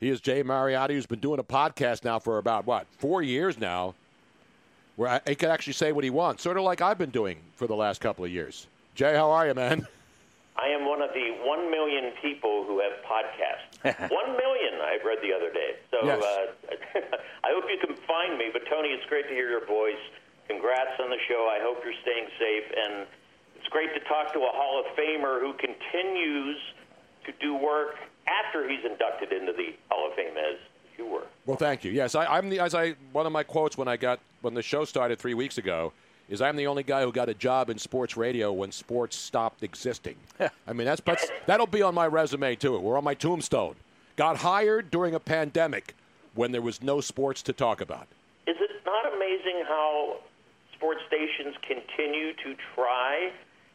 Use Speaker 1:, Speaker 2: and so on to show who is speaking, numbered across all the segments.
Speaker 1: He is Jay Mariotti, who's been doing a podcast now for about, what, four years now, where I, he can actually say what he wants, sort of like I've been doing for the last couple of years. Jay, how are you, man?
Speaker 2: I am one of the one million people who have podcasts. one million, I read the other day. So
Speaker 1: Yes.
Speaker 2: uh, I hope you can find me. But Tony, it's great to hear your voice. Congrats on the show. I hope you're staying safe, and it's great to talk to a Hall of Famer who continues to do work after he's inducted into the Hall of Fame, as you were.
Speaker 1: Well, thank you. Yes, I, I'm the as I one of my quotes when I got when the show started three weeks ago is I'm the only guy who got a job in sports radio when sports stopped existing. I mean that's, that's that'll be on my resume too. We're on my tombstone. Got hired during a pandemic when there was no sports to talk about.
Speaker 2: Is it not amazing how sports stations continue to try?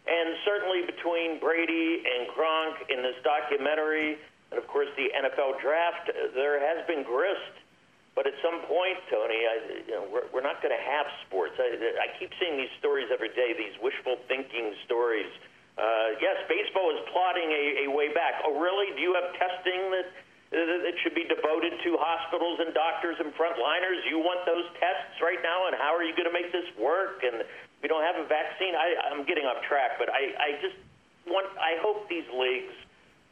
Speaker 2: And certainly between Brady and Gronk in this documentary, and of course the NFL draft, uh, there has been grist. But at some point, Tony, I, you know, we're, we're not going to have sports. I, I keep seeing these stories every day, these wishful thinking stories. Uh, yes, baseball is plotting a, a way back. Oh, really? Do you have testing that that should be devoted to hospitals and doctors and frontliners. You want those tests right now, and how are you going to make this work? And we don't have a vaccine. I, I'm getting off track, but I, I just want. I hope these leagues,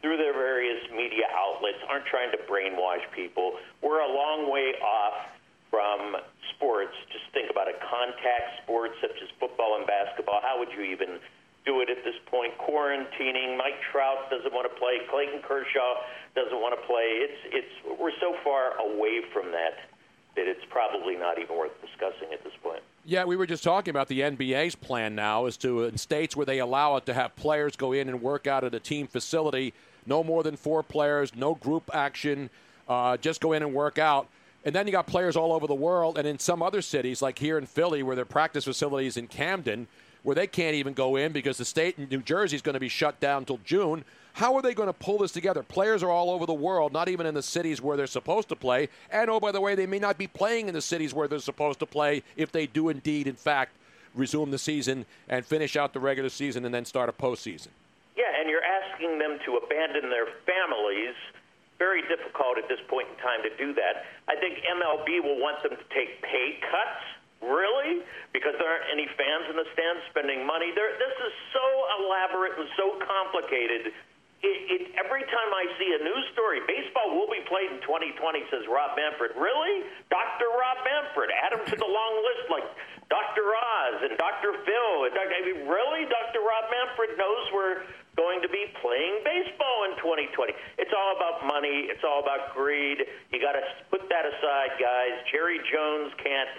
Speaker 2: through their various media outlets, aren't trying to brainwash people. We're a long way off from sports. Just think about a contact sport such as football and basketball. How would you even do it at this point. Quarantining. Mike Trout doesn't want to play. Clayton Kershaw doesn't want to play. It's it's we're so far away from that that it's probably not even worth discussing at this point.
Speaker 1: Yeah, we were just talking about the NBA's plan now is to in states where they allow it to have players go in and work out at a team facility, no more than four players, no group action, uh, just go in and work out. And then you got players all over the world, and in some other cities, like here in Philly, where their practice facilities in Camden, where they can't even go in because the state in New Jersey is going to be shut down until June. How are they going to pull this together? Players are all over the world, not even in the cities where they're supposed to play. And oh, by the way, they may not be playing in the cities where they're supposed to play if they do indeed, in fact, resume the season and finish out the regular season and then start a postseason.
Speaker 2: Yeah, and you're asking them to abandon their families. Very difficult at this point in time to do that. I think MLB will want them to take pay cuts. Really? Because there aren't any fans in the stands spending money. There, this is so elaborate and so complicated. It, it, every time I see a news story, baseball will be played in 2020, says Rob Manfred. Really? Dr. Rob Manfred. Add him to the long list like Dr. Oz and Dr. Phil. And Dr. I mean, really? Dr. Rob Manfred knows we're going to be playing baseball in 2020. It's all about money. It's all about greed. You got to put that aside, guys. Jerry Jones can't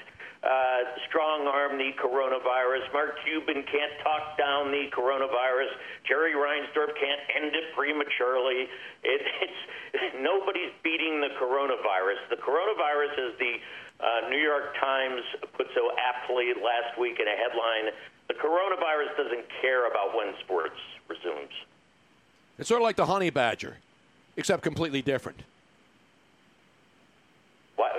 Speaker 2: uh, strong arm the coronavirus. Mark Cuban can't talk down the coronavirus. Jerry Reinsdorf can't end it prematurely. It, it's nobody's beating the coronavirus. The coronavirus, as the uh, New York Times put so aptly last week in a headline, the coronavirus doesn't care about when sports resumes.
Speaker 1: It's sort of like the honey badger, except completely different.
Speaker 2: What,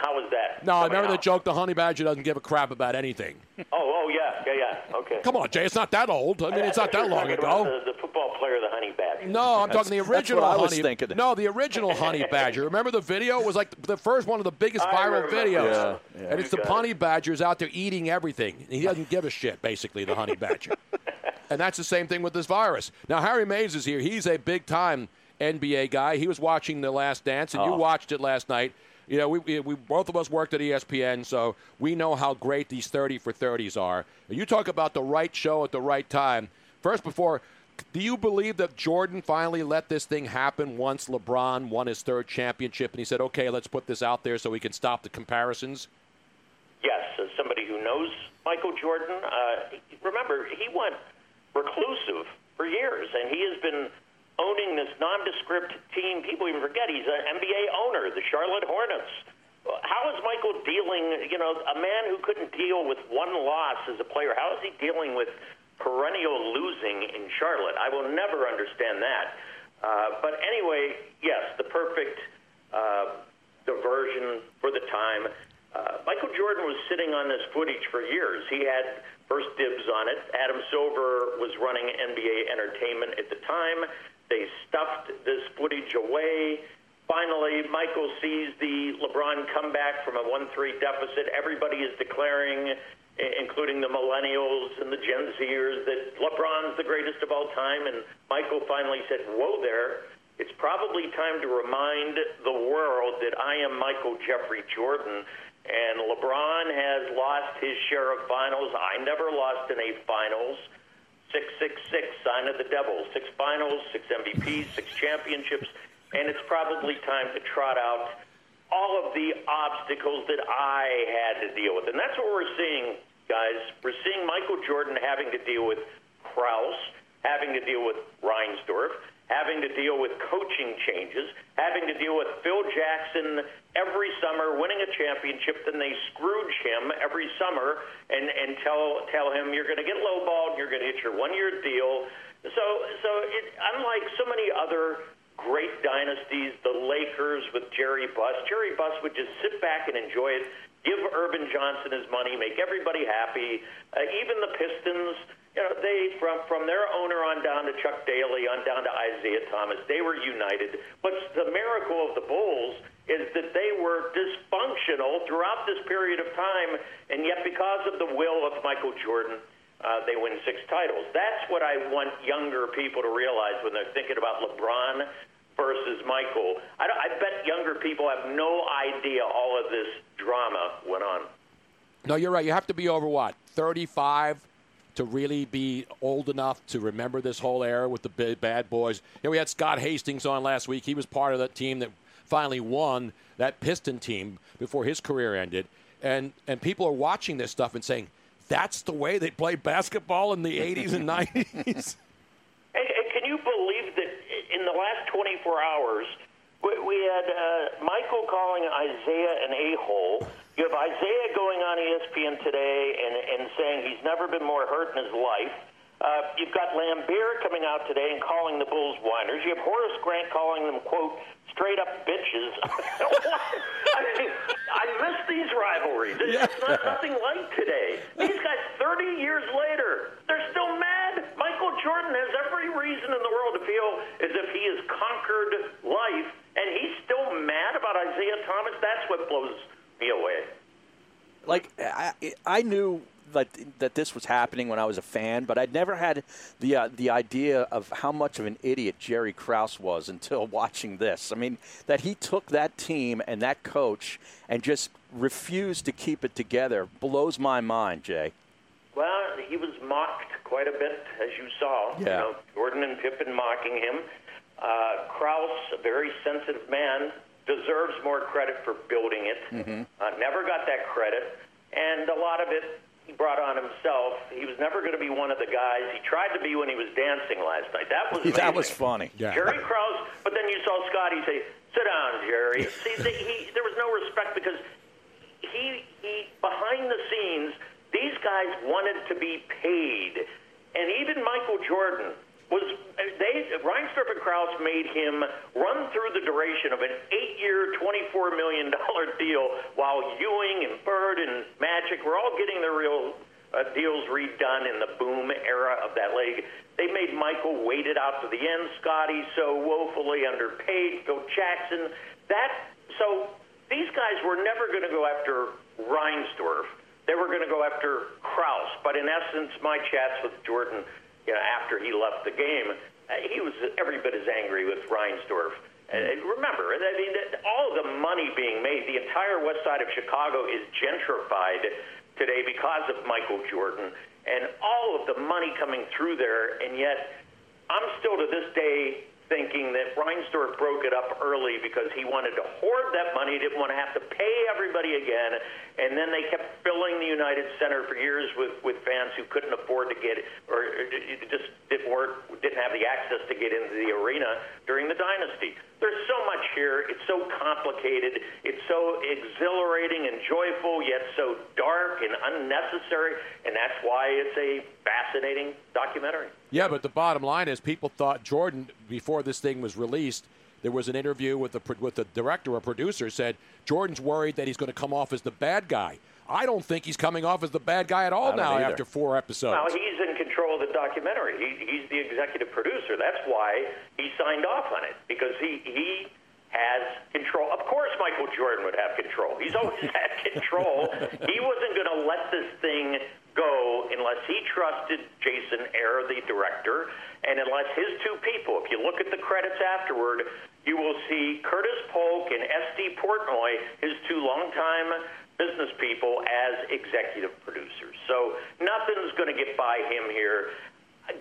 Speaker 2: how is that?
Speaker 1: No, I remember
Speaker 2: how.
Speaker 1: the joke the honey badger doesn't give a crap about anything.
Speaker 2: Oh, oh, yeah, yeah, yeah. Okay.
Speaker 1: Come on, Jay, it's not that old. I mean, it's not that long ago.
Speaker 2: The, the football player, the honey badger.
Speaker 1: No, I'm talking the
Speaker 3: That's- that's
Speaker 1: original
Speaker 3: what I was
Speaker 1: honey.
Speaker 3: thinking.
Speaker 1: No, the original honey badger. Remember the video? It was like the first one of the biggest
Speaker 2: I
Speaker 1: viral
Speaker 2: remember.
Speaker 1: videos.
Speaker 3: Yeah, yeah.
Speaker 1: And it's the
Speaker 2: You got
Speaker 1: honey badgers out there eating everything. He doesn't give a shit, basically, the honey badger. and that's the same thing with this virus. Now, Harry Mays is here. He's a big time NBA guy. He was watching The Last Dance, and you
Speaker 3: Oh.
Speaker 1: watched it last night. You know, we, we, we both of us worked at ESPN, so we know how great these 30 for 30s are. You talk about the right show at the right time. First, before, do you believe that Jordan finally let this thing happen once LeBron won his third championship and he said, okay, let's put this out there so we can stop the comparisons?
Speaker 2: Yes, as somebody who knows Michael Jordan, uh, remember he went reclusive for years, and he has been owning this nondescript team. People even forget he's an NBA owner, the Charlotte Hornets. How is Michael dealing? You know, a man who couldn't deal with one loss as a player. How is he dealing with perennial losing in Charlotte? I will never understand that. Uh, but anyway, yes, the perfect uh, diversion for the time. Uh, Michael Jordan was sitting on this footage for years. He had first dibs on it. Adam Silver was running NBA Entertainment at the time. They stuffed this footage away. finally, Michael sees the LeBron comeback from a 1 3 deficit. Everybody is declaring, including the millennials and the Gen Zers, that LeBron's the greatest of all time. And Michael finally said, Whoa there. It's probably time to remind the world that I am Michael Jeffrey Jordan. And LeBron has lost his share of finals. I never lost in a finals. 666, sign of the devil. Six finals, six MVPs, six championships and it's probably time to trot out all of the obstacles that I had to deal with. And that's what we're seeing, guys. We're seeing Michael Jordan having to deal with Krause, having to deal with Reinsdorf, having to deal with coaching changes, having to deal with Phil Jackson every summer winning a championship, then they scrooge him every summer and, and tell tell him you're to get lowballed, you're to get your one year deal. So so it, unlike so many other great dynasties, the Lakers with Jerry Buss. Jerry Buss would just sit back and enjoy it, give Earvin Johnson his money, make everybody happy. Uh, even the Pistons, you know, they from from their owner on down to Chuck Daly, on down to Isiah Thomas, they were united. But the miracle of the Bulls is that they were dysfunctional throughout this period of time, and yet because of the will of Michael Jordan uh, they win six titles. That's what I want younger people to realize when they're thinking about LeBron versus Michael. I, I bet younger people have no idea all of this drama went on.
Speaker 1: No, you're right. You have to be over what 35 to really be old enough to remember this whole era with the bad boys. You know, we had Scott Hastings on last week. He was part of that team that finally won that Piston team before his career ended. And and people are watching this stuff and saying, that's the way they played basketball in the 80s and 90s.
Speaker 2: And, and can you believe that in the last 24 hours, we, we had uh, Michael calling Isiah an a-hole. You have Isiah going on ESPN today and, and saying he's never been more hurt in his life. Uh, you've got Laimbeer coming out today and calling the Bulls whiners. You have Horace Grant calling them, quote, straight up bitches. I mean, I miss these rivalries. It's yeah. not nothing like today. These guys, 30 years later, they're still mad. Michael Jordan has every reason in the world to feel as if he has conquered life, and he's still mad about Isiah Thomas. That's what blows me away.
Speaker 3: Like I, I knew that that this was happening when I was a fan, but I'd never had the uh, the idea of how much of an idiot Jerry Krause was until watching this. I mean, that he took that team and that coach and just refused to keep it together blows my mind, Jay.
Speaker 2: Well, he was mocked quite a bit, as you saw.
Speaker 3: Yeah.
Speaker 2: You know, Jordan and Pippen mocking him. Uh, Krause, a very sensitive man, deserves more credit for building it.
Speaker 3: Mm-hmm.
Speaker 2: Uh, never got that credit, and a lot of it he brought on himself. He was never going to be one of the guys. He tried to be when he was dancing last night. That was amazing.
Speaker 3: that was funny.
Speaker 1: Yeah.
Speaker 2: Jerry Krause, but then you saw Scotty say, "Sit down, Jerry." See, the, he, there was no respect because he he behind the scenes, these guys wanted to be paid, and even Michael Jordan was they Reinsdorf and Krause made him run through the duration of an eight-year, twenty-four million dollar deal, while Ewing and Bird and Magic were all getting their real uh, deals redone in the boom era of that league. They made Michael wait it out to the end. Scotty so woefully underpaid. Phil Jackson. That so these guys were never going to go after Reinsdorf. They were going to go after Krause. But in essence, my chats with Jordan you know, after he left the game, uh, he was every bit as angry with Reinsdorf. And remember, I mean, all the money being made, the entire west side of Chicago is gentrified today because of Michael Jordan and all of the money coming through there. And yet, I'm still to this day thinking that Reinsdorf broke it up early because he wanted to hoard that money, didn't want to have to pay everybody again, and then they kept filling the United Center for years with, with fans who couldn't afford to get or uh, just didn't work, didn't have the access to get into the arena during the dynasty. There's so much here. It's so complicated. It's so exhilarating and joyful, yet so dark and unnecessary, and that's why it's a fascinating documentary.
Speaker 1: Yeah, but the bottom line is people thought Jordan, before this thing was released, there was an interview with the, with the director or producer said Jordan's worried that he's going to come off as the bad guy. I don't think he's coming off as the bad guy at all now
Speaker 3: either.
Speaker 1: after four episodes.
Speaker 2: Now he's in control of the documentary. He, he's the executive producer. That's why he signed off on it because he he has control. Of course, Michael Jordan would have control. He's always had control. He wasn't going to let this thing go unless he trusted Jason Hehir, the director, and unless his two people, if you look at the credits afterward, you will see Curtis Polk and Estee Portnoy, his two longtime business people, as executive producers. So nothing's going to get by him here.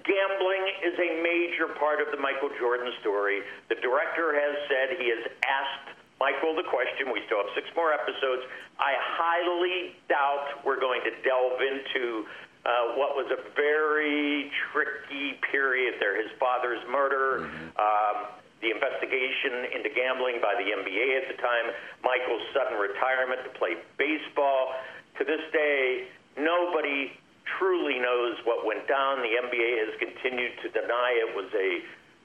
Speaker 2: Gambling is a major part of the Michael Jordan story. The director has said he has asked Michael the question. We still have six more episodes. I highly doubt we're going to delve into uh, what was a very tricky period there. His father's murder, mm-hmm. um, the investigation into gambling by the NBA at the time, Michael's sudden retirement to play baseball. To this day, nobody truly knows what went down. The NBA has continued to deny it was a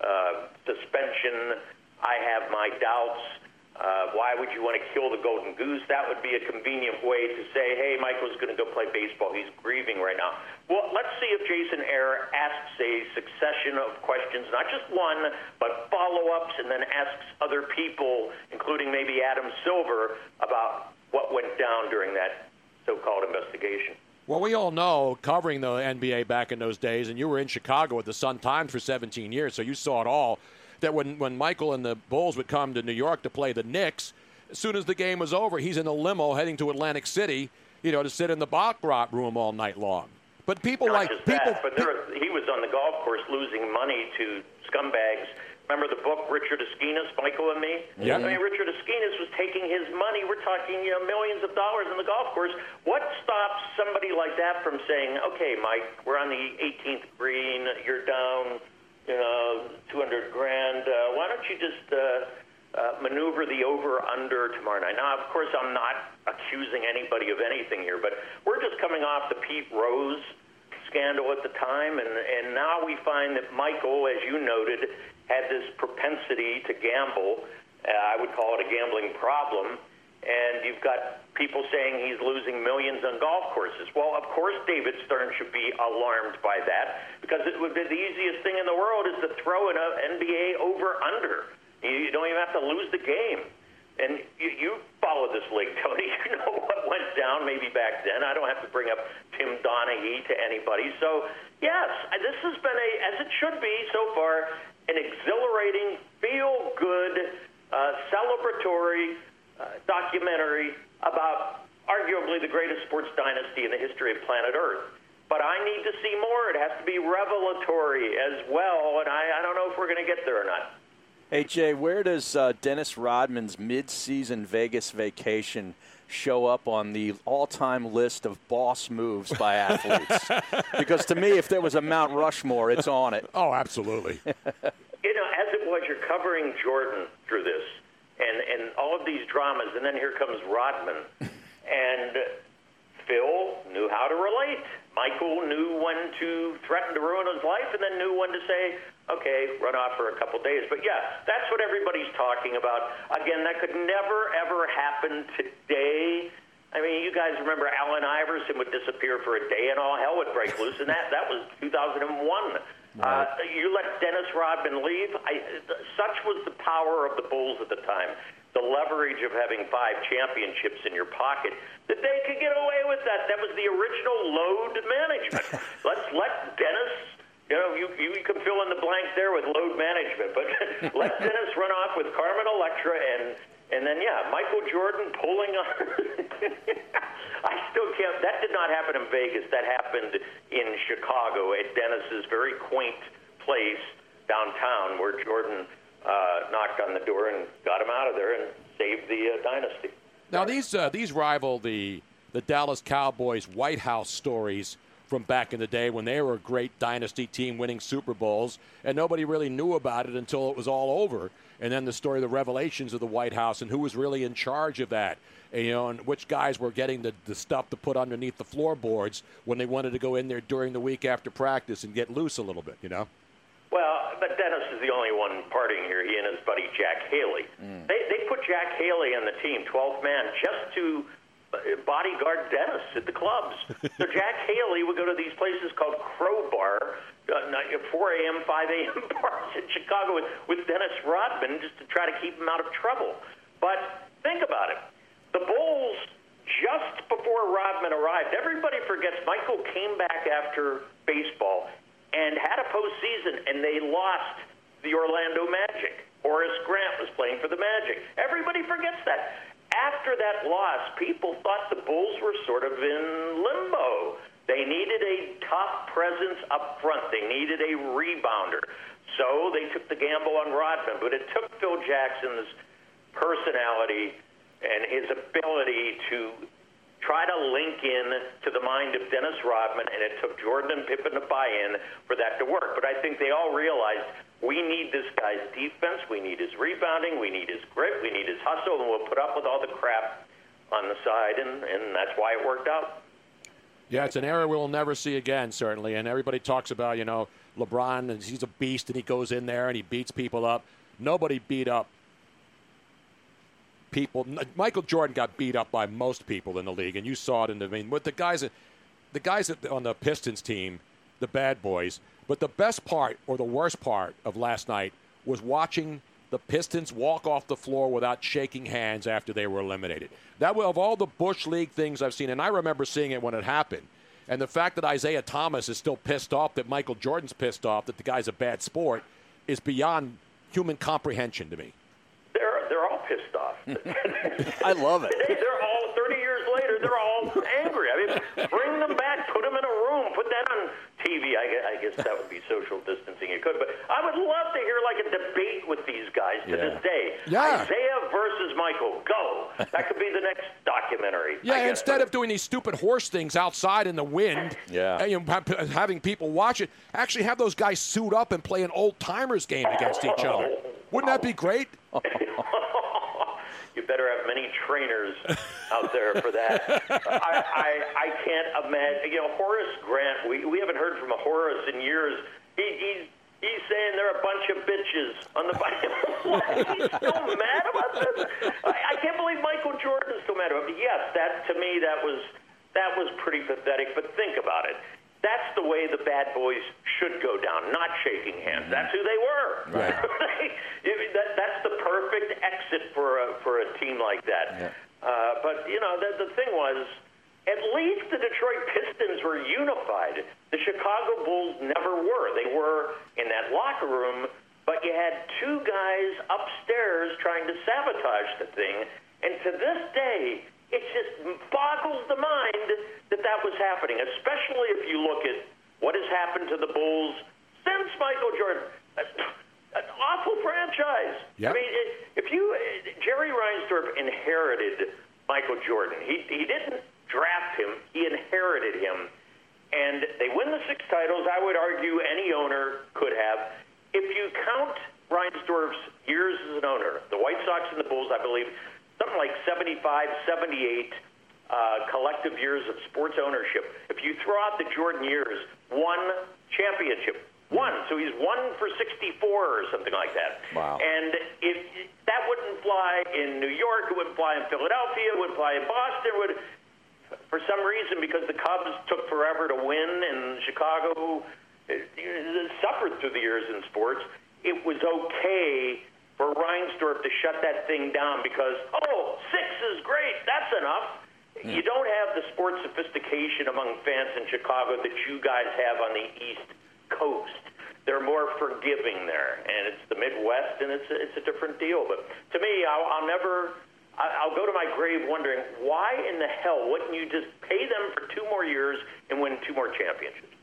Speaker 2: uh, suspension. I have my doubts. Uh, why would you want to kill the golden goose? That would be a convenient way to say, hey, Michael's going to go play baseball. He's grieving right now. Well, let's see if Jason Hehir asks a succession of questions, not just one, but follow ups, and then asks other people, including maybe Adam Silver, about what went down during that so called investigation.
Speaker 1: Well, we all know covering the NBA back in those days, and you were in Chicago at the Sun Times for 17 years, so you saw it all. That when, when Michael and the Bulls would come to New York to play the Knicks, as soon as the game was over, he's in a limo heading to Atlantic City, you know, to sit in the Baccarat room all night long. But people
Speaker 2: Not
Speaker 1: like
Speaker 2: just
Speaker 1: people.
Speaker 2: That, but there, he was on the golf course losing money to scumbags Remember the book Richard Esquinas, Michael and Me?
Speaker 1: Yeah.
Speaker 2: I mean, Richard Esquinas was taking his money. We're talking you know, millions of dollars in the golf course. What stops somebody like that from saying, "Okay, Mike, we're on the 18th green. You're down, you know, 200 grand. Uh, why don't you just uh, uh, maneuver the over/under tomorrow night?" Now, of course, I'm not accusing anybody of anything here, but we're just coming off the Pete Rose scandal at the time, and and now we find that Michael, as you noted, had this propensity to gamble. Uh, I would call it a gambling problem. And you've got people saying he's losing millions on golf courses. Well, of course, David Stern should be alarmed by that because it would be the easiest thing in the world is to throw an NBA over under. You don't even have to lose the game. And you, you follow this league, Tony. You know what went down maybe back then. I don't have to bring up Tim Donaghy to anybody. So, yes, this has been a, as it should be so far, an exhilarating, feel good, uh, celebratory uh, documentary about arguably the greatest sports dynasty in the history of planet Earth. But I need to see more. It has to be revelatory as well, and I, I don't know if we're going to get there or not.
Speaker 3: Hey, Jay, where does uh, Dennis Rodman's mid-season Vegas vacation show up on the all-time list of boss moves by athletes? because to me, if there was a Mount Rushmore, it's on it.
Speaker 1: Oh, absolutely.
Speaker 2: you know, as it was, you're covering Jordan through this, and and all of these dramas, and then here comes Rodman, and Phil knew how to relate. Michael knew when to threaten to ruin his life, and then knew when to say, okay, run off for a couple days. But yeah, that's what everybody's talking about. Again, that could never, ever happen today. I mean, you guys remember Allen Iverson would disappear for a day and all hell would break loose, and that, that was 2001. Right. Uh, you let Dennis Rodman leave. I, such was the power of the Bulls at the time the leverage of having five championships in your pocket, that they could get away with that. That was the original load management. Let's let Dennis, you know, you, you can fill in the blank there with load management, but let Dennis run off with Carmen Electra and and then yeah, Michael Jordan pulling on. I still can't. That did not happen in Vegas. That happened in Chicago at Dennis's very quaint place downtown, where Jordan uh, knocked on the door and got him out of there and saved the uh, dynasty.
Speaker 1: Now these uh, these rival the the Dallas Cowboys White House stories from back in the day when they were a great dynasty team winning Super Bowls, and nobody really knew about it until it was all over. And then the story, of the revelations of the White House, and who was really in charge of that, and, you know, and which guys were getting the, the stuff to put underneath the floorboards when they wanted to go in there during the week after practice and get loose a little bit, you know.
Speaker 2: Well, but Dennis is the only one partying here. He and his buddy Jack Haley. Mm. They they put Jack Haley on the team, 12th man, just to bodyguard Dennis at the clubs. so Jack Haley would go to these places called Crobar, uh, 4 a.m., 5 a.m. bars in Chicago with, with Dennis Rodman just to try to keep him out of trouble. But think about it. The Bulls, just before Rodman arrived, everybody forgets Michael came back after baseball and had a postseason, and they lost the Orlando Magic. Horace Grant was playing for the Magic. Everybody forgets that after that loss, people thought the Bulls were sort of in limbo. They needed a tough presence up front. They needed a rebounder. So they took the gamble on Rodman. But it took Phil Jackson's personality and his ability to try to link in to the mind of Dennis Rodman, and it took Jordan and Pippen to buy in for that to work. But I think they all realized we need this guy's defense. We need his rebounding. We need his grit. We need his hustle, and we'll put up with all the crap on the side, and, and that's why it worked out.
Speaker 1: Yeah, it's an era we'll never see again, certainly. And everybody talks about, you know, LeBron, and he's a beast, and he goes in there and he beats people up. Nobody beat up people. Michael Jordan got beat up by most people in the league, and you saw it in the. I mean, with the guys, the guys on the Pistons team, the bad boys, but the best part or the worst part of last night was watching the Pistons walk off the floor without shaking hands after they were eliminated. That of all the Bush League things I've seen, and I remember seeing it when it happened. And the fact that Isiah Thomas is still pissed off, that Michael Jordan's pissed off, that the guy's a bad sport, is beyond human comprehension to me.
Speaker 2: They're they're all pissed off.
Speaker 3: I love it.
Speaker 2: They're all 30 years later. They're all angry. I mean, bring them back. Put them in a room. Put that on TV, I guess, I guess that would be social distancing. It could, but I would love to hear like a debate with these guys to yeah. this day.
Speaker 1: Yeah.
Speaker 2: Isiah versus Michael. Go. That could be the next documentary.
Speaker 1: Yeah. Instead of doing these stupid horse things outside in the wind,
Speaker 3: yeah,
Speaker 1: and, you know, having people watch it, actually have those guys suit up and play an old timers game against each other. Wouldn't that be great?
Speaker 2: better have many trainers out there for that. I, I, I can't imagine. You know, Horace Grant. We we haven't heard from a Horace in years. He, he's he's saying they're a bunch of bitches on the bike. he's still mad about this. I, I can't believe Michael Jordan's still mad about it. Yes, that to me that was that was pretty pathetic. But think about it. That's the way the bad boys should go down, not shaking hands. That's who they were.
Speaker 1: Right.
Speaker 2: that, that's the perfect exit for a, for a team like that.
Speaker 3: Yeah.
Speaker 2: Uh, but, you know, the, the thing was, at least the Detroit Pistons were unified. The Chicago Bulls never were. They were in that locker room, but you had two guys upstairs trying to sabotage the thing. And to this day, it just boggles the mind that that was happening, especially if you look at what has happened to the Bulls since Michael Jordan. An awful franchise.
Speaker 1: Yep.
Speaker 2: I mean, if you Jerry Reinsdorf inherited Michael Jordan, he he didn't draft him; he inherited him, and they win the six titles. I would argue any owner could have. If you count Reinsdorf's years as an owner, the White Sox and the Bulls, I believe, something like 75, 78 uh, collective years of sports ownership. If you throw out the Jordan years, one championship, one. So he's one for 64 or something like that.
Speaker 3: Wow.
Speaker 2: And if that wouldn't fly in New York, it wouldn't fly in Philadelphia, it wouldn't fly in Boston, it would for some reason because the Cubs took forever to win and Chicago suffered through the years in sports, it was okay for Reinsdorf to shut that thing down because, oh, six is great, that's enough. Hmm. You don't have the sports sophistication among fans in Chicago that you guys have on the East Coast. They're more forgiving there, and it's the Midwest, and it's a, it's a different deal. But to me, I'll, I'll never. I'll go to my grave wondering why in the hell wouldn't you just pay them for two more years and win two more championships?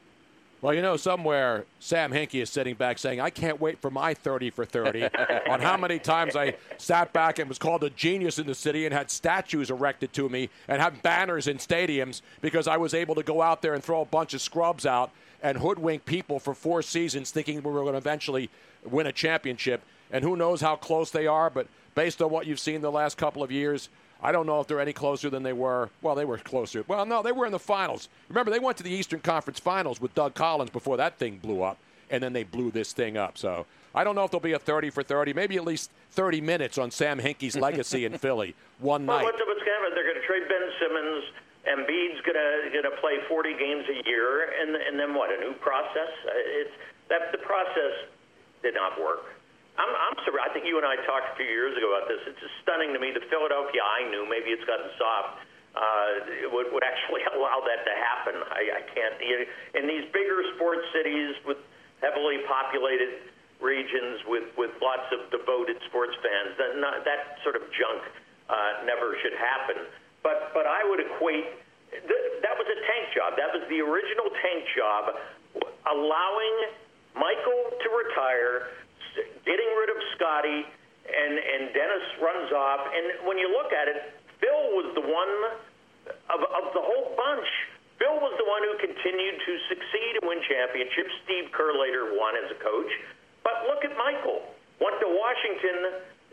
Speaker 1: Well, you know, somewhere Sam Hinkie is sitting back saying, I can't wait for my 30 for 30 on how many times I sat back and was called a genius in the city and had statues erected to me and had banners in stadiums because I was able to go out there and throw a bunch of scrubs out and hoodwink people for four seasons thinking we were going to eventually win a championship. And who knows how close they are, but based on what you've seen the last couple of years, I don't know if they're any closer than they were. Well, they were closer. Well, no, they were in the finals. Remember, they went to the Eastern Conference Finals with Doug Collins before that thing blew up, and then they blew this thing up. So I don't know if there'll be a 30 for 30, maybe at least 30 minutes on Sam Hinkie's legacy in Philly one night.
Speaker 2: What's, what's going to? They're going to trade Ben Simmons. Embiid's going to play 40 games a year, and and then what? A new process? Uh, It's that the process did not work. I'm, I'm surprised. I think you and I talked a few years ago about this. It's just stunning to me. The Philadelphia I knew, maybe it's gotten soft, uh, would, would actually allow that to happen. I, I can't. you- In these bigger sports cities with heavily populated regions with, with lots of devoted sports fans, that, not, that sort of junk uh, never should happen. But, but I would equate th- that was a tank job. That was the original tank job, allowing Michael to retire, getting rid of Scotty, and and Dennis runs off. And when you look at it, Phil was the one of, of the whole bunch. Phil was the one who continued to succeed and win championships. Steve Kerr later won as a coach. But look at Michael. Went to Washington,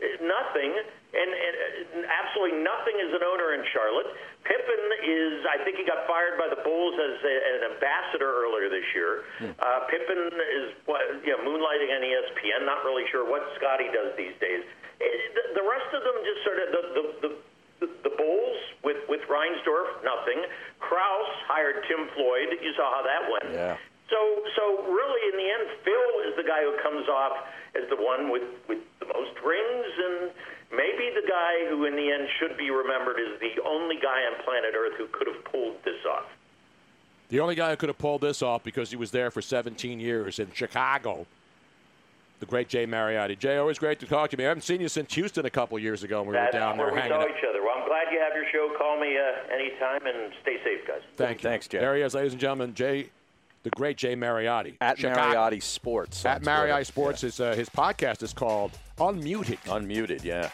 Speaker 2: eh, nothing, and, and uh, absolutely nothing as an owner in Charlotte. Pippen is, I think he got fired by the Bulls as a, an ambassador earlier this year. Uh, Pippen is what, you know, moonlighting on ESPN. Not really sure what Scotty does these days. Eh, The, the rest of them just sort of the the. the the, the Bulls with with Reinsdorf, nothing. Krause hired Tim Floyd. You saw how that went.
Speaker 3: Yeah.
Speaker 2: So, so really, in the end, Phil is the guy who comes off as the one with, with the most rings, and maybe the guy who, in the end, should be remembered as the only guy on planet Earth who could have pulled this off.
Speaker 1: The only guy who could have pulled this off because he was there for 17 years in Chicago. The great Jay Mariotti. Jay, always great to talk to you. I haven't seen you since Houston a couple years ago when we
Speaker 2: That's
Speaker 1: were down
Speaker 2: where
Speaker 1: there
Speaker 2: we
Speaker 1: hanging
Speaker 2: saw
Speaker 1: out.
Speaker 2: each other. Well, I'm glad you have your show. Call me uh, anytime, and stay safe, guys.
Speaker 1: Thank you.
Speaker 3: Thanks, Jay.
Speaker 1: There he is, ladies and gentlemen. Jay, the great Jay Mariotti.
Speaker 3: At
Speaker 1: Chicago.
Speaker 3: Mariotti Sports.
Speaker 1: At Mariotti
Speaker 3: Twitter.
Speaker 1: Sports, his, uh, his podcast is called Unmuted.
Speaker 3: Unmuted, yeah.